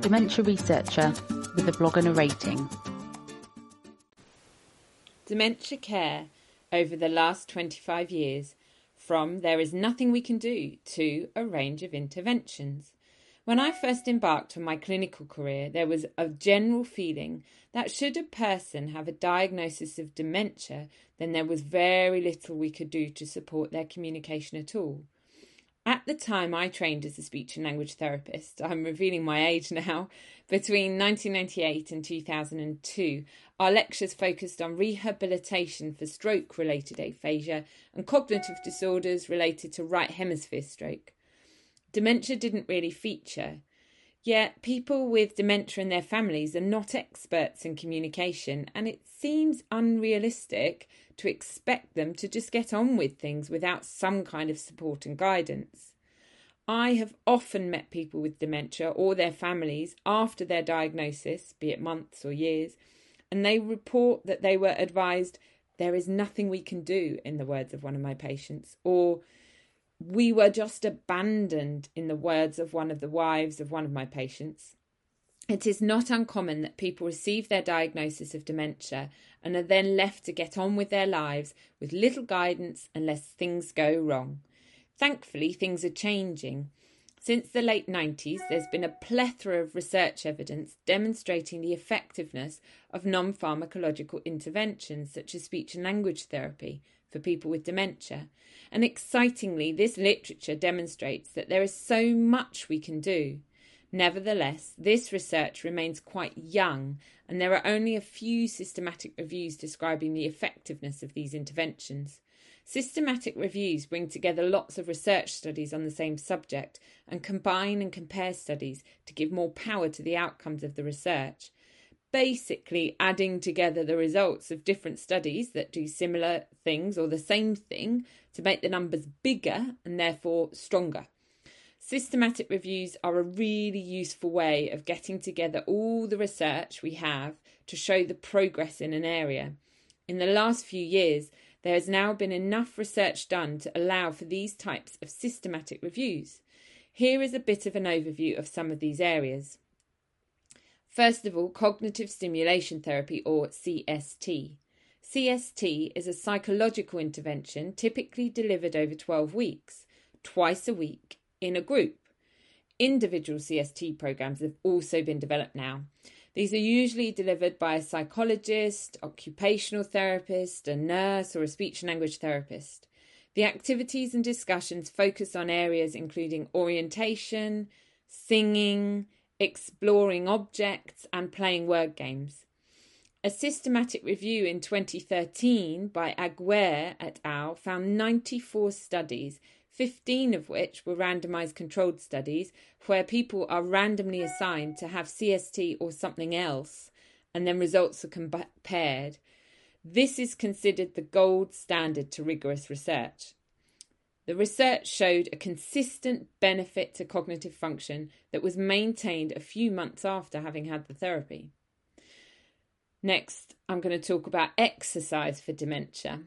dementia researcher with a blog and a rating. Dementia care over the last 25 years from there is nothing we can do to a range of interventions. When I first embarked on my clinical career, there was a general feeling that should a person have a diagnosis of dementia, then there was very little we could do to support their communication at all. At the time I trained as a speech and language therapist, I'm revealing my age now, between 1998 and 2002, our lectures focused on rehabilitation for stroke related aphasia and cognitive disorders related to right hemisphere stroke. Dementia didn't really feature, Yet, people with dementia and their families are not experts in communication, and it seems unrealistic to expect them to just get on with things without some kind of support and guidance. I have often met people with dementia or their families after their diagnosis, be it months or years, and they report that they were advised, There is nothing we can do, in the words of one of my patients, or we were just abandoned, in the words of one of the wives of one of my patients. It is not uncommon that people receive their diagnosis of dementia and are then left to get on with their lives with little guidance unless things go wrong. Thankfully, things are changing. Since the late 90s, there's been a plethora of research evidence demonstrating the effectiveness of non pharmacological interventions such as speech and language therapy for people with dementia. And excitingly, this literature demonstrates that there is so much we can do. Nevertheless, this research remains quite young, and there are only a few systematic reviews describing the effectiveness of these interventions. Systematic reviews bring together lots of research studies on the same subject and combine and compare studies to give more power to the outcomes of the research basically adding together the results of different studies that do similar things or the same thing to make the numbers bigger and therefore stronger. Systematic reviews are a really useful way of getting together all the research we have to show the progress in an area. In the last few years, there has now been enough research done to allow for these types of systematic reviews. Here is a bit of an overview of some of these areas. First of all, cognitive stimulation therapy or CST. CST is a psychological intervention typically delivered over 12 weeks, twice a week, in a group. Individual CST programs have also been developed now. These are usually delivered by a psychologist, occupational therapist, a nurse, or a speech and language therapist. The activities and discussions focus on areas including orientation, singing, exploring objects, and playing word games. A systematic review in 2013 by Aguirre et al. found 94 studies, 15 of which were randomized controlled studies, where people are randomly assigned to have CST or something else, and then results are compared. This is considered the gold standard to rigorous research. The research showed a consistent benefit to cognitive function that was maintained a few months after having had the therapy. Next, I'm going to talk about exercise for dementia.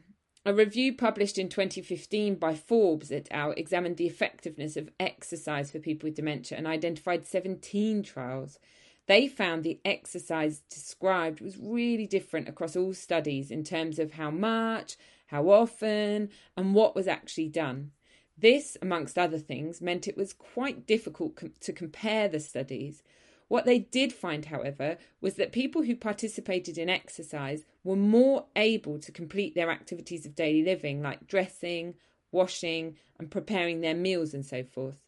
A review published in 2015 by Forbes et al. examined the effectiveness of exercise for people with dementia and identified 17 trials. They found the exercise described was really different across all studies in terms of how much, how often, and what was actually done. This, amongst other things, meant it was quite difficult com- to compare the studies. What they did find, however, was that people who participated in exercise were more able to complete their activities of daily living, like dressing, washing, and preparing their meals and so forth.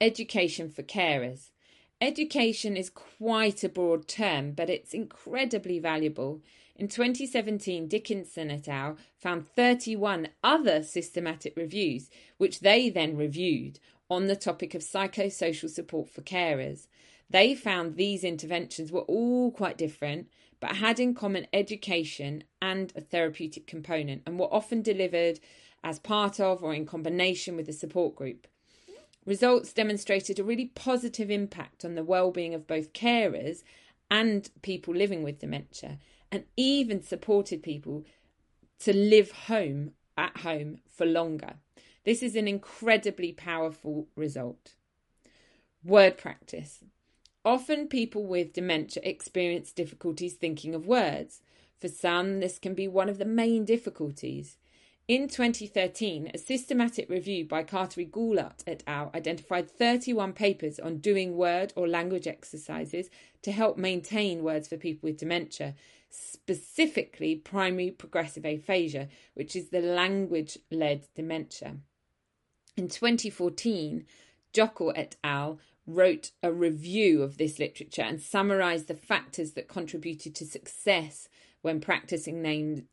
Education for carers. Education is quite a broad term, but it's incredibly valuable. In 2017, Dickinson et al. found 31 other systematic reviews, which they then reviewed on the topic of psychosocial support for carers. They found these interventions were all quite different, but had in common education and a therapeutic component, and were often delivered as part of or in combination with a support group. Results demonstrated a really positive impact on the well-being of both carers and people living with dementia, and even supported people to live home at home for longer. This is an incredibly powerful result. Word practice. Often people with dementia experience difficulties thinking of words. For some, this can be one of the main difficulties. In 2013, a systematic review by Carthery-Goulart et al. identified 31 papers on doing word or language exercises to help maintain words for people with dementia, specifically primary progressive aphasia, which is the language led dementia. In 2014, Jokel et al. wrote a review of this literature and summarized the factors that contributed to success when practicing name,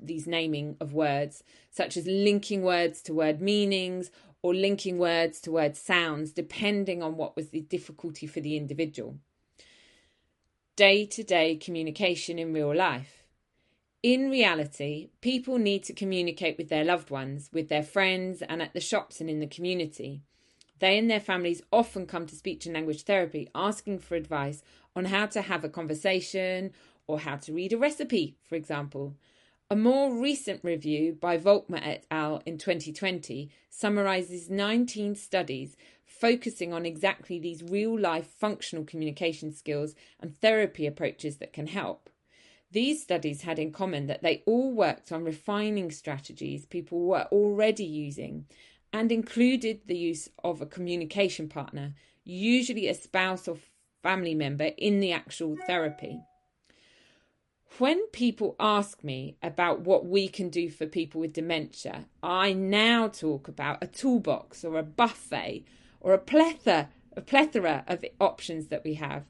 these naming of words, such as linking words to word meanings or linking words to word sounds, depending on what was the difficulty for the individual. Day to day communication in real life. In reality, people need to communicate with their loved ones, with their friends, and at the shops and in the community. They and their families often come to speech and language therapy asking for advice on how to have a conversation or how to read a recipe, for example. A more recent review by Volkmer et al. in 2020 summarizes 19 studies focusing on exactly these real life functional communication skills and therapy approaches that can help. These studies had in common that they all worked on refining strategies people were already using and included the use of a communication partner, usually a spouse or family member, in the actual therapy. When people ask me about what we can do for people with dementia, I now talk about a toolbox or a buffet or a plethora, a plethora of options that we have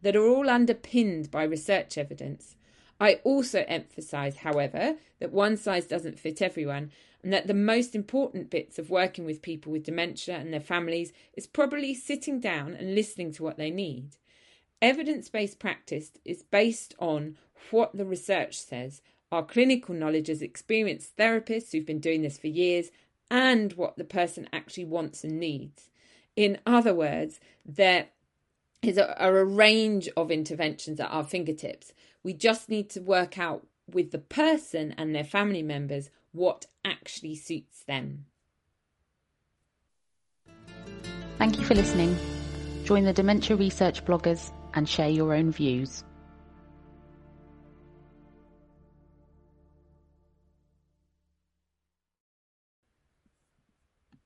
that are all underpinned by research evidence. I also emphasise, however, that one size doesn't fit everyone and that the most important bits of working with people with dementia and their families is probably sitting down and listening to what they need. Evidence based practice is based on what the research says, our clinical knowledge as experienced therapists who've been doing this for years, and what the person actually wants and needs. In other words, there is a, a range of interventions at our fingertips. We just need to work out with the person and their family members what actually suits them. Thank you for listening. Join the dementia research bloggers and share your own views.